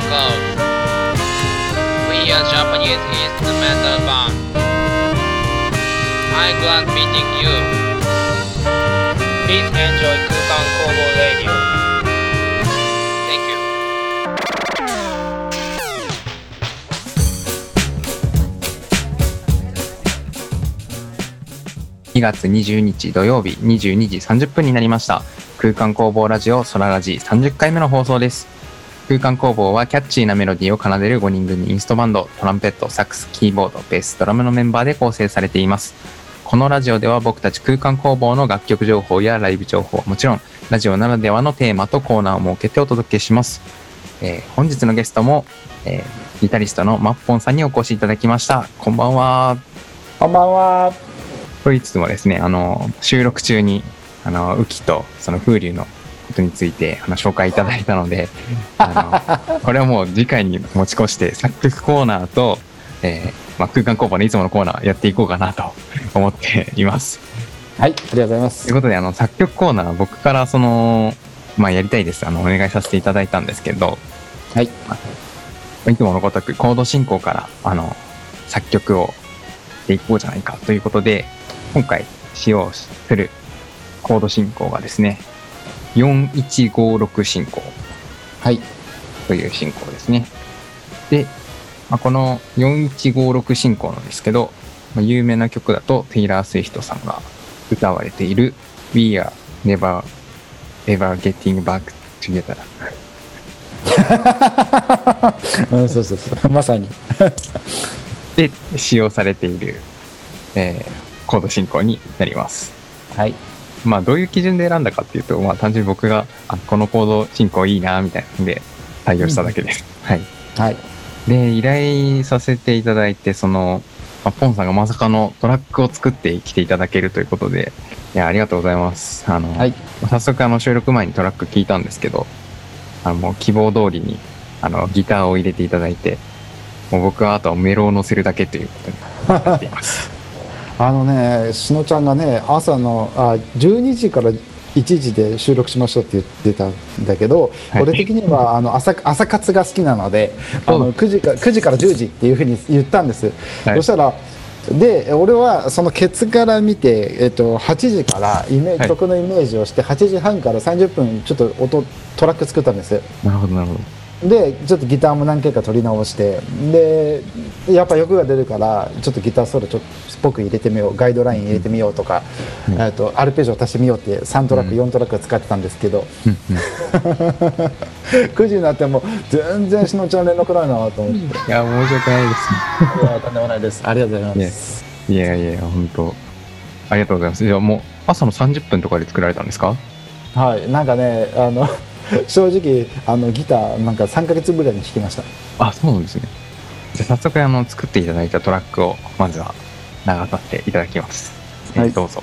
Code. We are Japanese instrumental band. I'm glad meeting you. Please enjoy Kukan Kobo Radio. Thank you. 2月20日土曜日22時30分になりました空間工房ラジオソララジ30回目の放送です空間工房はキャッチーなメロディーを奏でる5人組インストバンドトランペットサックスキーボードベースドラムのメンバーで構成されています。このラジオでは僕たち空間工房の楽曲情報やライブ情報はもちろんラジオならではのテーマとコーナーを設けてお届けします、えー本日のゲストも、えーギタリストのマッポンさんにお越しいただきました。こんばんは。こんばんは。と言いつつもですね、あの、収録中に、あの、ウキとその風流のことについてあの紹介いただいたので、あの、これはもう次回に持ち越して作曲コーナーと、えーまあ、空間工房のいつものコーナーやっていこうかなと思っています。はい、ありがとうございますという。ことで、あの、作曲コーナー僕からその、まあ、やりたいです。あの、お願いさせていただいたんですけど、はい。いつものごとくコード進行から、あの、作曲をしていこうじゃないかということで、今回使用するコード進行がですね、4156進行はい。という進行ですね。で、まあ、この4156進行なんですけど、まあ、有名な曲だとテイラー・スウィフトさんが歌われている We are never ever getting back together うん、そうそうそう。まさに。で使用されている、えーコード進行になります。はい。まあどういう基準で選んだかっていうと、まあ単純に僕が、あ、このコード進行いいな、みたいなんで採用しただけです。はい。はい。で、依頼させていただいて、その、まあ、ポンさんがまさかのトラックを作ってきていただけるということで、いや、ありがとうございます。あの、はい。早速あの収録前にトラック聞いたんですけど、あのもう希望通りに、あの、ギターを入れていただいて、もう僕はあとはメロを乗せるだけということになっています。あのね、しのちゃんがね、朝の、あ、12時から1時で収録しましょうって言ってたんだけど、はい俺的にはあの朝朝活が好きなので、あの9時か9時から10時っていうふうに言ったんです。はいそしたら。で俺はそのケツから見て、えっと、8時からイメ曲のイメージをして8時半から30分ちょっと音トラック作ったんですなるほど、なるほど。でちょっとギターも何回か取り直してでやっぱ欲が出るからちょっとギターソロちょっとっぽく入れてみようガイドライン入れてみようとか、うん。えっとアルペジオ足してみようって3トラック、うん4トラック使ってたんですけどうんうん。9時になっても全然しのちゃん連絡ないなと思って、いいや、申し訳ないです。やとんでもないです。ありがとうございます、いやいや、本当。ありがとうございます。じゃあもう、朝の30分とかで作られたんですか？はい。なんかねあの 正直あのギターなんか3か月ぐらいに弾きましたあ、そうなんですね。じゃあ早速、あの、作っていただいたトラックを、まずは、流させていただきます。はいえーどうぞ。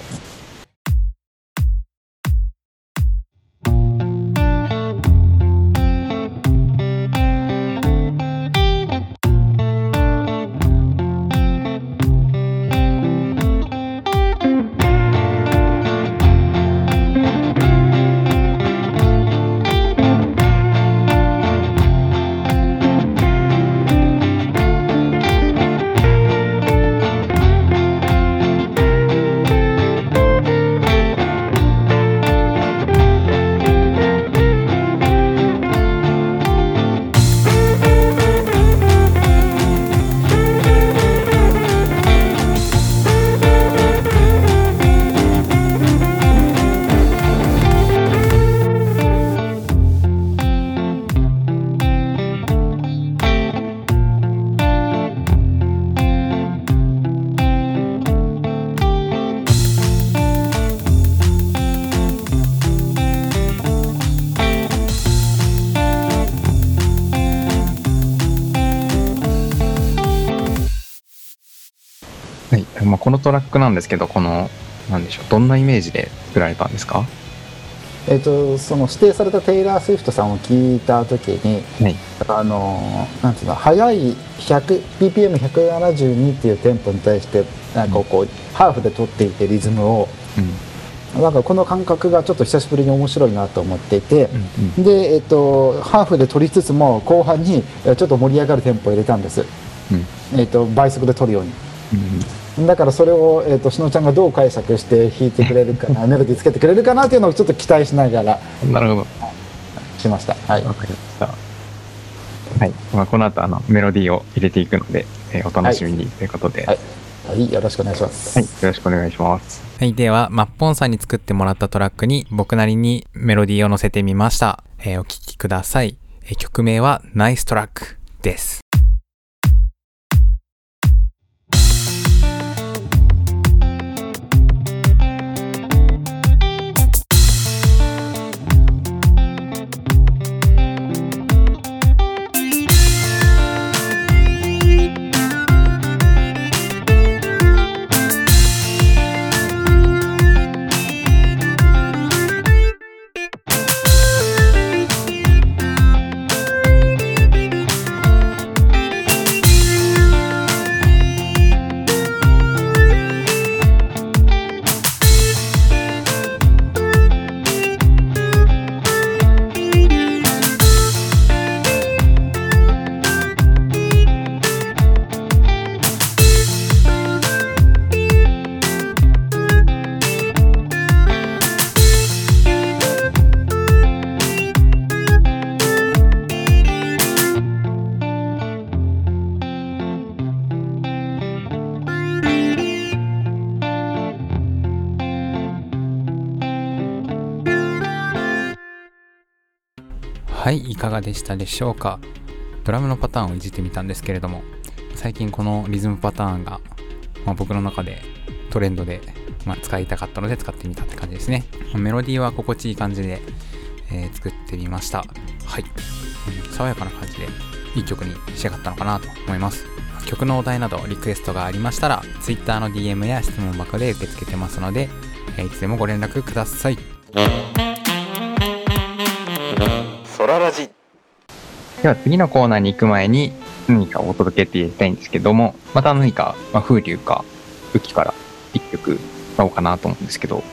このトラックなんですけど、この、なんでしょう、どんなイメージで作られたんですか？えっとその指定されたテイラー・スウィフトさんを聞いた時にはい。あのなんていうの速い 100ppm172 っていうテンポに対してなんかこう、ハーフで取っていてリズムを。うん。なんかこの感覚がちょっと久しぶりに面白いなと思っていて、うんで、えっと、ハーフで取りつつも後半にえちょっと盛り上がるテンポを入れたんです、うん。えっと、倍速で取るように。うんだからそれを、えっと、しのちゃんがどう解釈して弾いてくれるかなメロディーつけてくれるかなっていうのをちょっと期待しながらうんなるほど。しましたはいわかりました。はい。まあ、この後、あの、メロディーを入れていくので、えーお楽しみにということで、はいはい、よろしくお願いします。はい。よろしくお願いします。はい。では、マッポンさんに作ってもらったトラックに僕なりにメロディーを乗せてみました。えーお聴きください。えー曲名はナイストラックです。でしたでしょうか？ドラムのパターンをいじってみたんですけれども、最近このリズムパターンが、まあ、僕の中でトレンドで、まあ、使いたかったので使ってみたって感じですね。メロディーは心地いい感じで、えー作ってみました。はい、うん爽やかな感じでいい曲に仕上がったのかなと思います。曲のお題などリクエストがありましたら Twitter の DM や質問箱で受け付けてますので、えいつでもご連絡ください。では、次のコーナーに行く前に、何かお届けって言いたいんですけども、また何か、まあ、風流か、雨季から一曲歌おうかなと思うんですけど、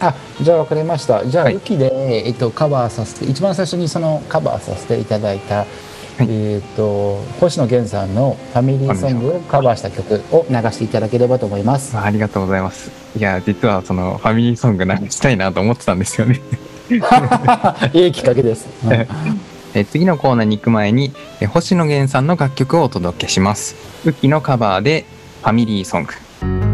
あじゃあ分かりました。じゃあ、はい。ウキで、えっと、カバーさせて一番最初にそのカバーさせていただいた、えっと星野源さんの「ファミリーソング」をカバーした曲を流していただければと思います。あありがとうございます。いや、実はその、ファミリーソング流したいなと思ってたんですよね。いいきっかけです、うん え次のコーナーに行く前に、え星野源さんの楽曲をお届けします。雨季のカバーで、ファミリーソング。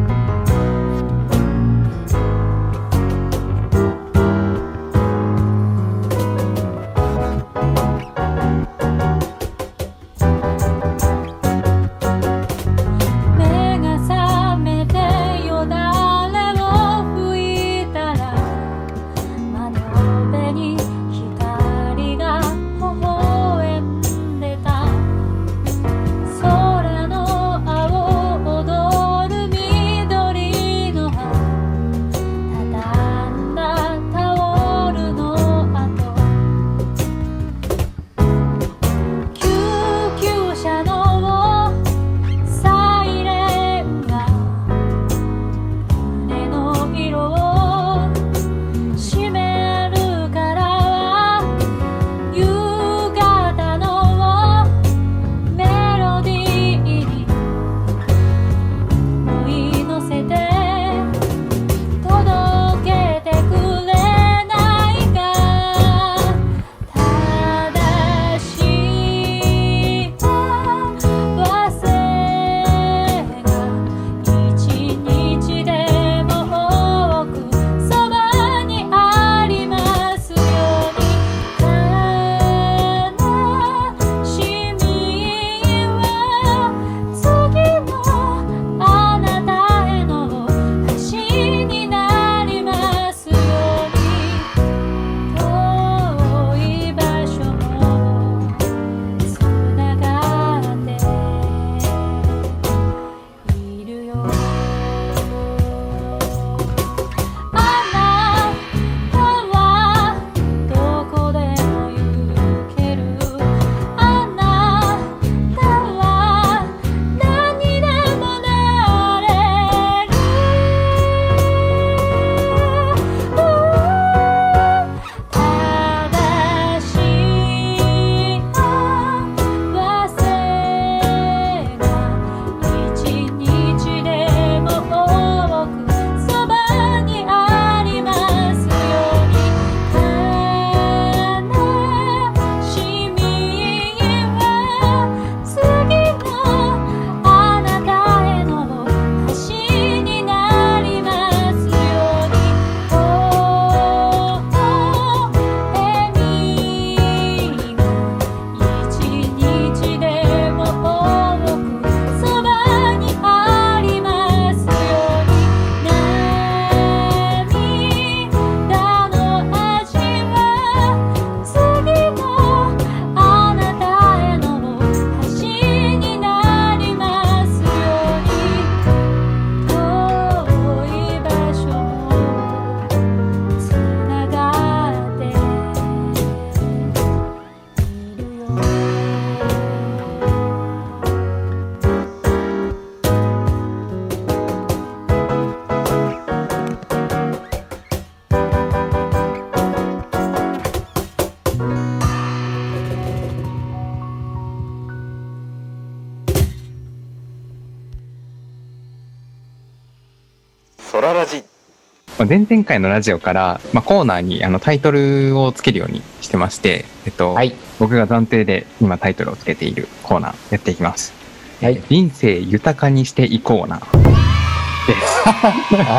前々回のラジオから、まあ、コーナーにあのタイトルをつけるようにしてまして、えっと、はい。僕が暫定で今タイトルをつけているコーナーやっていきます。はい。人生豊かにしていこうな。は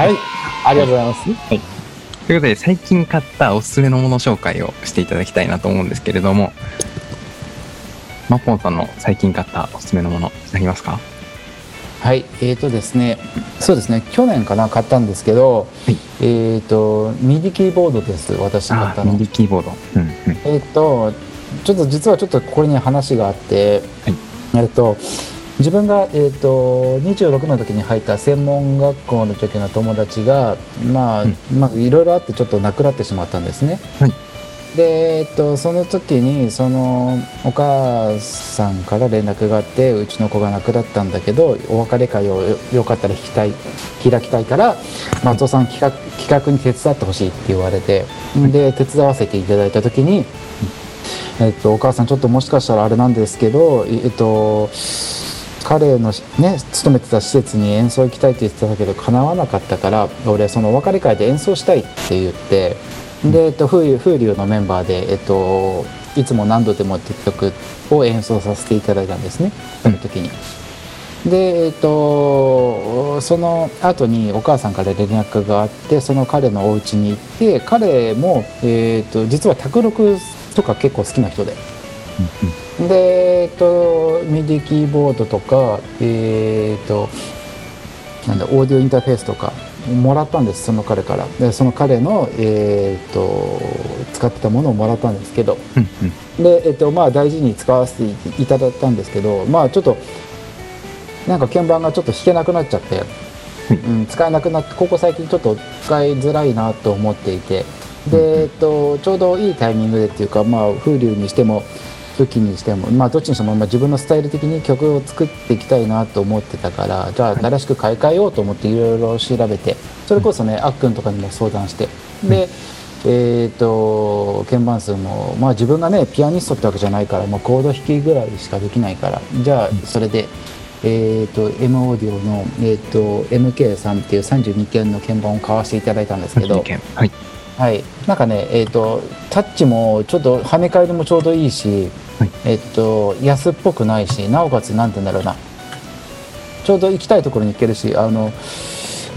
い。ありがとうございます。ということで、最近買ったおすすめのもの紹介をしていただきたいなと思うんですけれども、マッポンさんの最近買ったおすすめのもの、ありますか？はい、えーとですね、そうですね、去年かな、買ったんですけど、はいえーと、ミディキーボードです、私買ったの。ミディキーボード。うんうん。えーと、ちょっと実はちょっとここに話があって、はいえーと、自分が、えー、と26の時に入った専門学校の時の友達が、まあうんまあ、いろいろあってちょっと亡くなってしまったんですね。はいで、えっと、その時にそのお母さんから連絡があってうちの子が亡くなったんだけどお別れ会をよよかったら引きたい開きたいから松尾さん企画企画に手伝ってほしいって言われてで手伝わせていただいた時に、えっと、お母さんちょっともしかしたらあれなんですけどえっと彼のね勤めてた施設に演奏行きたいって言ってたけど叶わなかったから俺そのお別れ会で演奏したいって言ってで、えっと、風流風流のメンバーで、えっと、いつも何度でもって曲を演奏させていただいたんですねその時に。でえっとその後にお母さんから連絡があってその彼のお家に行って彼も、えっと実は卓録とか結構好きな人で。で、えっと、ミディキーボードとか、えっと、なんだ、オーディオインターフェースとか、もらったんです、その彼から。で、その彼の、えっと、使ってたものをもらったんですけど。で、えっと、まあ、大事に使わせていただいたんですけど、まあ、ちょっと、なんか鍵盤がちょっと弾けなくなっちゃって、うん、使えなくなって、ここ最近ちょっと使いづらいなと思っていて、で、えっと、ちょうどいいタイミングでっていうか、まあ、風流にしても、武器にしても、まあ、どっちにしても、まあ、自分のスタイル的に曲を作っていきたいなと思ってたからじゃあ新しく買い替えようと思っていろいろ調べてそれこそねあっくんとかにも相談してで、えー、と鍵盤数も、まあ、自分がねピアニストってわけじゃないから、まあ、コード弾きぐらいしかできないからじゃあそれで、えー、と M オーディオの、えー、と MK3 っていう32件の鍵盤を買わせていただいたんですけどはい。はい、なんかね、えー、とタッチもちょっと跳ね返りもちょうどいいし、はい。えっと安っぽくないしなおかつなんて言うんだろうな。ちょうど行きたいところに行けるしあの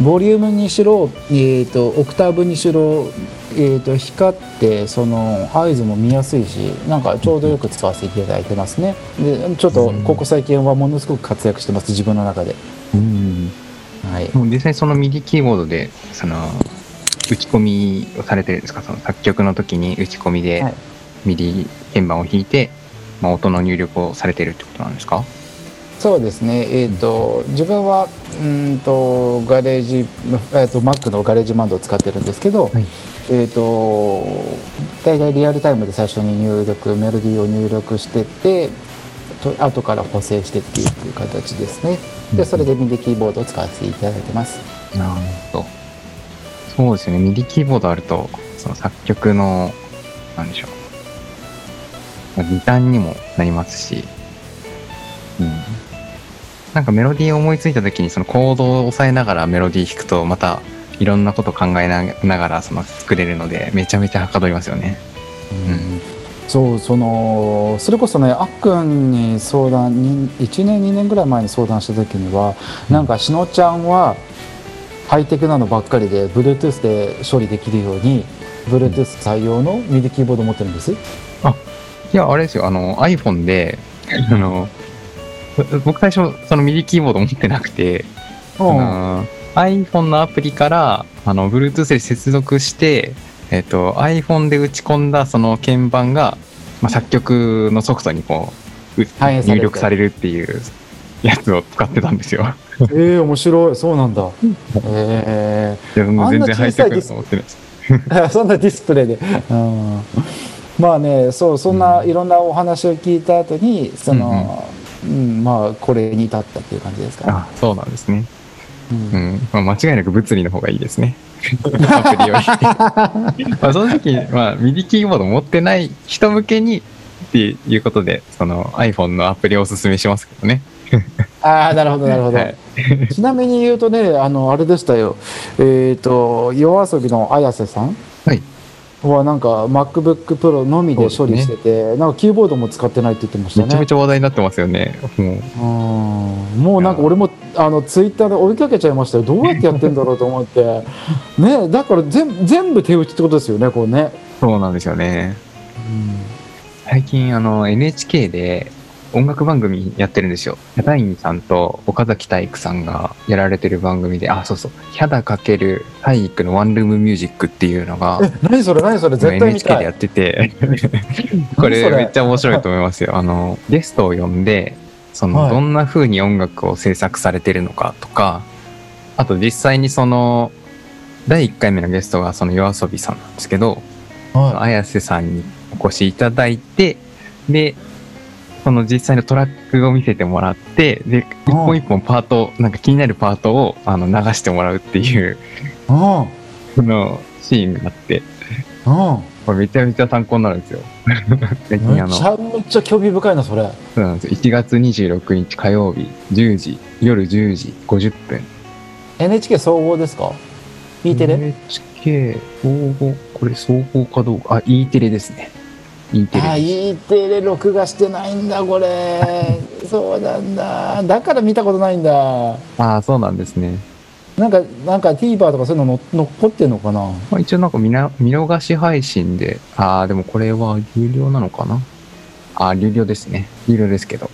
ボリュームにしろ、えー、とオクターブにしろ、えー、と光ってその合図も見やすいしなんかちょうどよく使わせていただいてますね。でちょっとここ最近はものすごく活躍してます自分の中で、うん。はい、もう実際その MIDI キーボードで、その、打ち込みをされてるんですか？その作曲の時に打ち込みではい。 MIDI 鍵盤を弾いて、まあ、音の入力をされてるってことなんですか？そうですね、えーと自分はうーんとガレージ、えー、と Mac のガレージバンドを使ってるんですけど、はいえー、と大体リアルタイムで最初に入力メロディーを入力してってと後から補正してっていう形ですねでそれで MIDI キーボードを使わせていただいてますなるほど。そうですよね。 MIDI キーボードあると、その作曲の、なんでしょう。まあ時短にもなりますし、うん。なんかメロディーを思いついた時にそのコードを押さえながらメロディー弾くとまたいろんなこと考えなながらその作れるのでめちゃめちゃはかどりますよね。うん。そうそのそれこそねあっくんに相談に1年2年ぐらい前に相談した時にはなんかしのちゃんはハイテクなのばっかりで Bluetooth で処理できるように Bluetooth 採用の MIDI キーボードを持ってるんですいや、あれですよ、あの iPhone で、あの、僕最初そのミディキーボード持ってなくて、iPhone のアプリからあの Bluetooth で接続して、えっと iPhone で打ち込んだその鍵盤が、まあ、作曲のソフトにこう入力されるっていうやつを使ってたんですよ。えー、面白い。そうなんだ。えいやもうあんな全然ハイテクだ小さいディスと思ってないです。ー、そんなディスプレイで、うん、まあねそうそんないろんなお話を聞いた後にその、うんまあこれに至ったっていう感じですか？ねあそうなんですね。うん。うん。まあ、間違いなく物理の方がいいですね。アプリより。まあその時、まあ、ミディキーボード持ってない人向けにっていうことで、その iPhone のアプリをおすすめしますけどね。ああなるほどなるほど、はい。ちなみに言うとねあのあれでしたよ。えっ、と夜遊びの綾瀬さん？はいはなんか MacBookPro のみで処理してて、なんかキーボードも使ってないって言ってましたね。めちゃめちゃ話題になってますよね。もう。うん。もうなんか俺もあのツイッターで追いかけちゃいましたよ。どうやってやってんだろうと思って。ねだから全全部手打ちってことですよねこうね、そうなんですよね。最近あの NHK で音楽番組やってるんですよ。ヒャダインさんと岡崎体育さんがやられてる番組で、あ、そうそう、ヒャダ×体育のワンルームミュージックっていうのがえ何それ何それ絶対見 NHK でやってて、これめっちゃ面白いと思いますよ。あの、ゲストを呼んで、その、はい。どんな風に音楽を制作されてるのかとか、あと実際にその、第1回目のゲストがその夜遊びさんなんですけど、は綾瀬さんにお越しいただいて、で、その実際のトラックを見せてもらって、で、一本一本パート、なんか気になるパートをあの流してもらうっていう、そのシーンがあって、うん。これめちゃめちゃ参考になるんですよ。めちゃめちゃ興味深いなそれ。そうなんですよ。1月26日火曜日、10時、夜10時50分。NHK 総合ですか？E テレ？NHK、総合、これ総合かどうか、あ、E テレですね。E テレあ。E テレ録画してないんだこれ そうなんだだから見たことないんだああ、そうなんですね。なんかなんか TVer とかそういうのの残ってんのかな？まあ、一応なんか見な見逃し配信で、ああ、でもこれは有料なのかな？ああ、有料ですね。有料ですけど。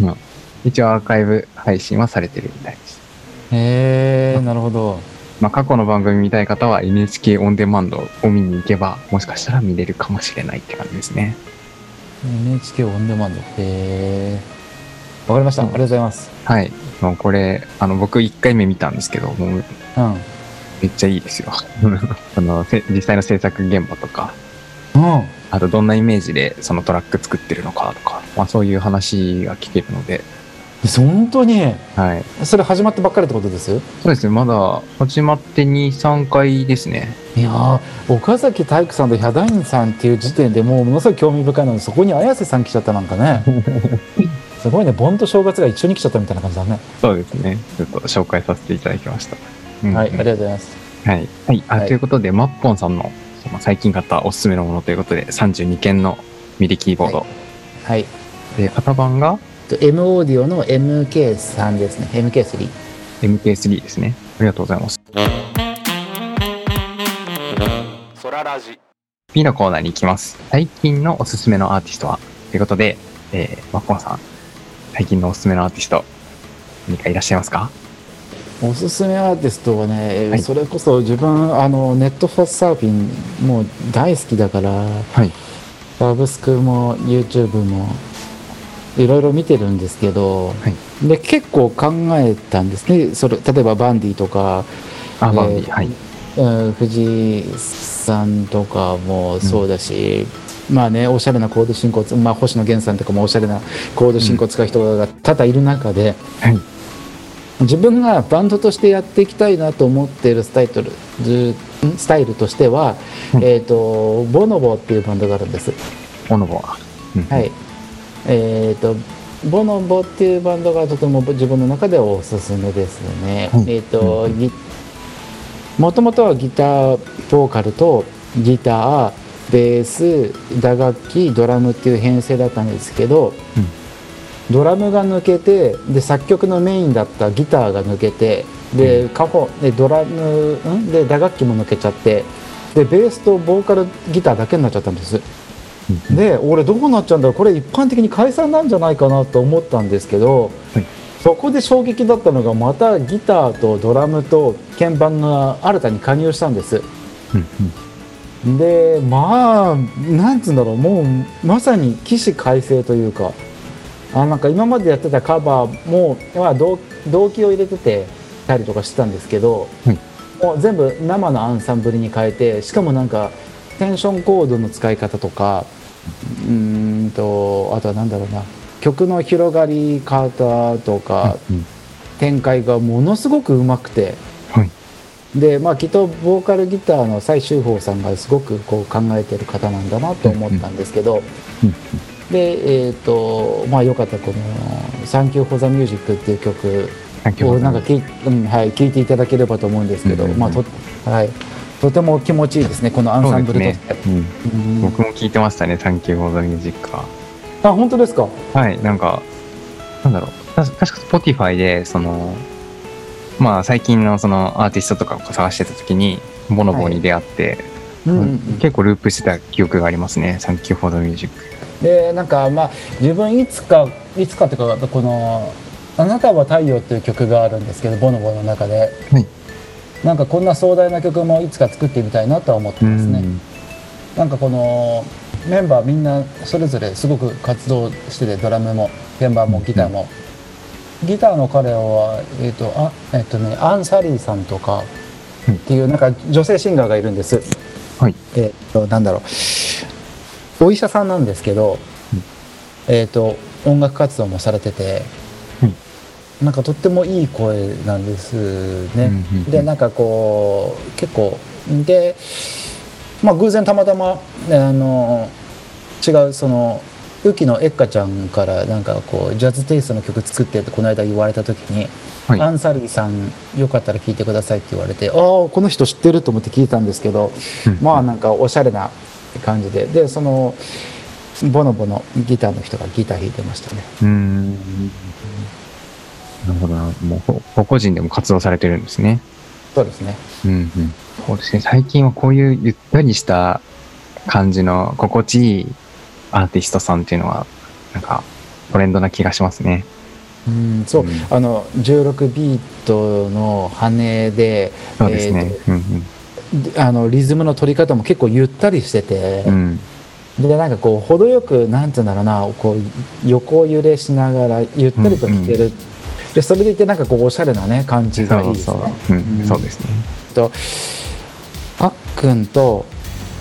うん。一応アーカイブ配信はされてるみたいです。へえなるほどまあ、過去の番組見たい方は NHK オンデマンドを見に行けば、もしかしたら見れるかもしれないって感じですね。NHK オンデマンド。へえわかりました。ありがとうございます。はい。もうこれ、あの、僕1回目見たんですけど、もううん。めっちゃいいですよ。あの、せ実際の制作現場とか、うん。あとどんなイメージでそのトラック作ってるのかとか、まあそういう話が聞けるので、本当に？はい。それ始まったばっかりってことです？そうですね、まだ始まって2、3回ですね。いやー岡崎体育さんとヒャダインさんっていう時点でもうものすごい興味深いのにそこに綾瀬さん来ちゃったなんかね すごいね盆と正月が一緒に来ちゃったみたいな感じだね、そうですね。ちょっと紹介させていただきました。うんはいありがとうございますはい。はい。あ、はいということで、マッポンさんの最近買ったおすすめのものということで、32件のミディキーボード。はいで、型番がと M オーディオの MK3 ですね MK3 MK3 ですね。ありがとうございます。ソララジ P のコーナーに行きます。最近のおすすめのアーティストは？ということで、えー、マッポンさん、最近のおすすめのアーティスト、何かいらっしゃいますか？おすすめアーティストはね、はいそれこそ自分あのネットファサーフィンもう大好きだからはい。サブスクも YouTube もいろいろ見てるんですけど、はいで結構考えたんですねそれ例えばバンディとか、あ。うん藤井さんとかもそうだし、まあねおしゃれなコード進行、まあ、星野源さんとかもおしゃれなコード進行使う人が多々いる中で、はい。自分がバンドとしてやっていきたいなと思っているスタイルずん？スタイルとしては、うんえっ、とボノボっていうバンドがあるんです。オノボはい。えっ、とボノボっていうバンドがとても自分の中ではおすすめですね。はい。えっ、と、うんギもともとはギターボーカルとギターベース打楽器ドラムっていう編成だったんですけど、うん。ドラムが抜けてで作曲のメインだったギターが抜けてでカホでドラムん？で打楽器も抜けちゃってでベースとボーカルギターだけになっちゃったんです。うん。で俺どうなっちゃうんだろう。これ一般的に解散なんじゃないかなと思ったんですけど、はい。そこで衝撃だったのがまたギターとドラムと鍵盤が新たに加入したんです。うんうん。でまあなんつうんだろう。もうまさに起死回生というかあなんか今までやってたカバーも、まあ、動動機を入れててたりとかしてたんですけど、はい。もう全部生のアンサンブルに変えてしかもなんかテンションコードの使い方とかうーんとあとはなんだろうな。曲の広がり方とか、うん展開がものすごくうまくて。はい。でまあきっとボーカルギターの蔡秀峰さんがすごくこう考えてる方なんだなと思ったんですけど、うんでえっ、とまあよかったらこの「サンキュー・フォー・ザ・ミュージック」っていう曲をなんか聞い,、うんはい、聞いていただければと思うんですけど、うんうんうん。まあとはい、とても気持ちいいですねこのアンサンブルと。して、うん、うん。僕も聞いてましたね「 Thank You for the Music」は。あ本当ですか？はいなんかなんだろう。た確か Spotify でそのまあ最近のそのアーティストとかを探してた時にボノボに出会って、うんうんうん。結構ループしてた記憶がありますね「 Thank You for the Music。でなんかまあ自分いつかいつかというかこの「あなたは太陽」っていう曲があるんですけどボノボの中で、はいなんかこんな壮大な曲もいつか作ってみたいなとは思ってますね。うん。なんかこのメンバーみんなそれぞれすごく活動しててドラムも鍵盤もギターも、ギターの彼はえっ、とあえっ、とねアン・サリーさんとかっていうなんか女性シンガーがいるんです。はい。えっ、となんだろう。お医者さんなんですけど、えっ、と音楽活動もされてて、なんかとってもいい声なんですね。うんうんうん。でなんかこう結構でまあ偶然たまたまねあの違うそのウキのエッカちゃんからなんかこうジャズテイストの曲作ってってこの間言われた時に、はい。アンサリーさんよかったら聴いてくださいって言われてああこの人知ってると思って聞いたんですけど、うん。まあなんかおしゃれな感じで。でそのボノボのギターの人がギター弾いてましたね。うんなるほどな。もうこ個々人でも活動されてるんですね。そうですね。うんうん。そうですね。最近はこういうゆったりした感じの心地いいアーティストさんっていうのはなんかトレンドな気がしますね。うん、そう、うん。あの16ビートの羽でそうですね、であのリズムの取り方も結構ゆったりしててうん、うんでなんかこう程よくなんていうんだろうなこう横揺れしながらゆったりと聴ける、でそれでいてなんかこうおしゃれなね感じがいいですそうね。そう、ですね。とあっくんと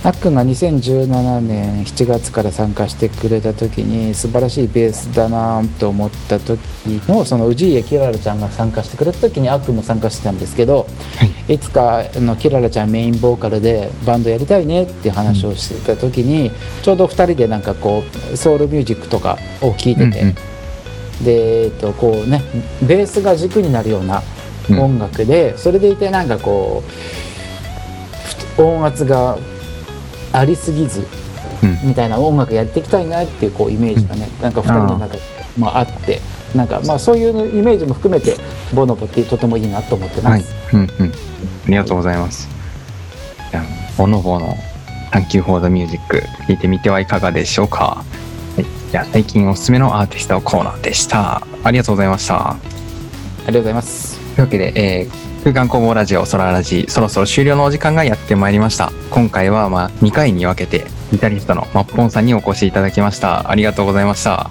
あっくんが2017年7月から参加してくれた時に素晴らしいベースだなと思った時のその氏家キララちゃんが参加してくれた時にあっくんも参加してたんですけど、い、つかあのキララちゃんメインボーカルでバンドやりたいねっていう話をしてた時に、ちょうど2人でなんかこうソウルミュージックとかを聴いてて、うんうんで、えっと、こうねベースが軸になるようなうん音楽で、それでいてなんかこう音圧がありすぎずうんみたいな音楽やっていきたいなっていうこうイメージがね、なんか2人の中でまああってなんかまあそういうイメージも含めてボノボってとてもいいなと思ってはいます。、うんうん、ありがとうございます。ボノボの Thank you for the music 聞いてみてはいかがでしょうか？はい、じゃあ、最近おすすめのアーティストコーナーでした。ありがとうございました。ありがとうございます。というわけで、えー空間工房ラジオソララジそろそろ終了のお時間がやってまいりました今回はまあ2回に分けてギタリストのマッポンさんにお越しいただきましたありがとうございましたあ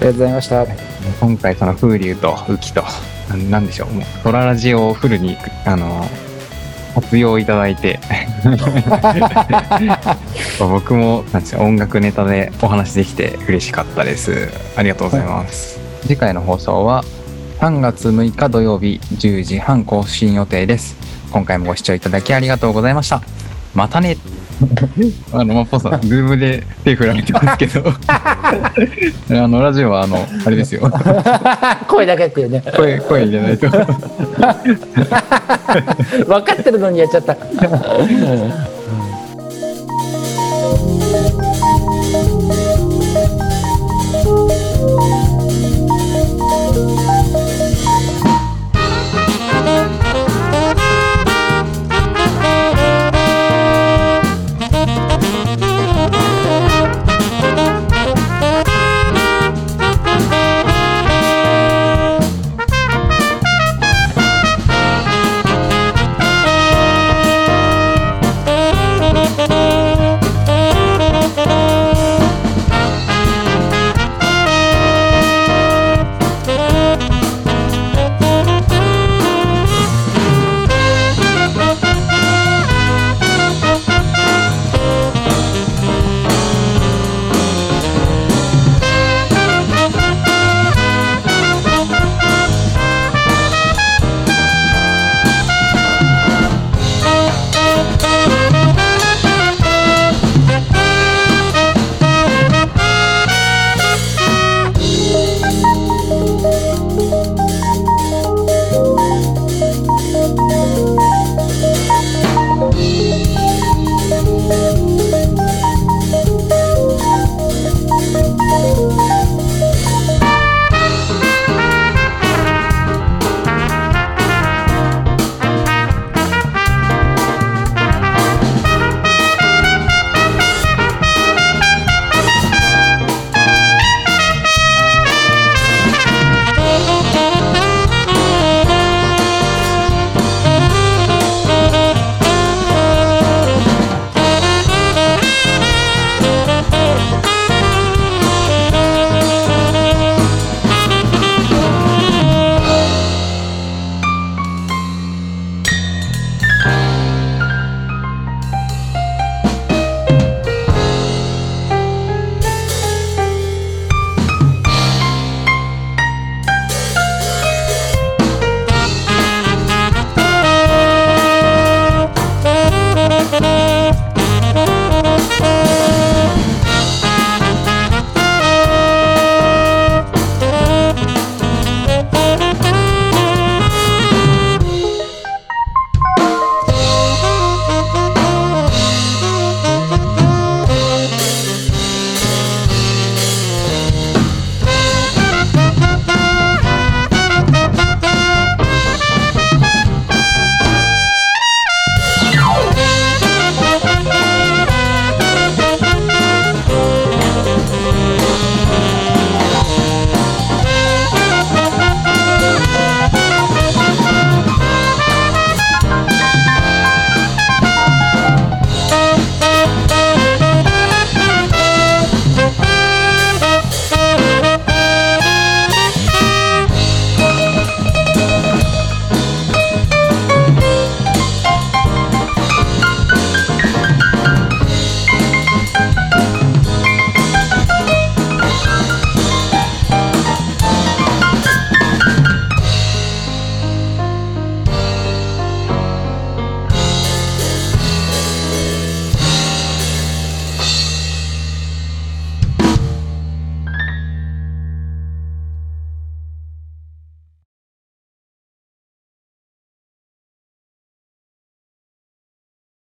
りがとうございました。今回その風流と雨季となんなんでしょうもうソララジオをフルにあの活用いただいて。僕もなんですよ音楽ネタでお話できて嬉しかったです。ありがとうございます、次回の放送は3月6日土曜日10時半更新予定です。今回もご視聴いただきありがとうございました。またね あの、まあ、ポンさん、ズームで手振られてますけど、あの、ラジオは、あの、あれですよ。声だけっていうね。声、声入れないと。分かってるのにやっちゃった。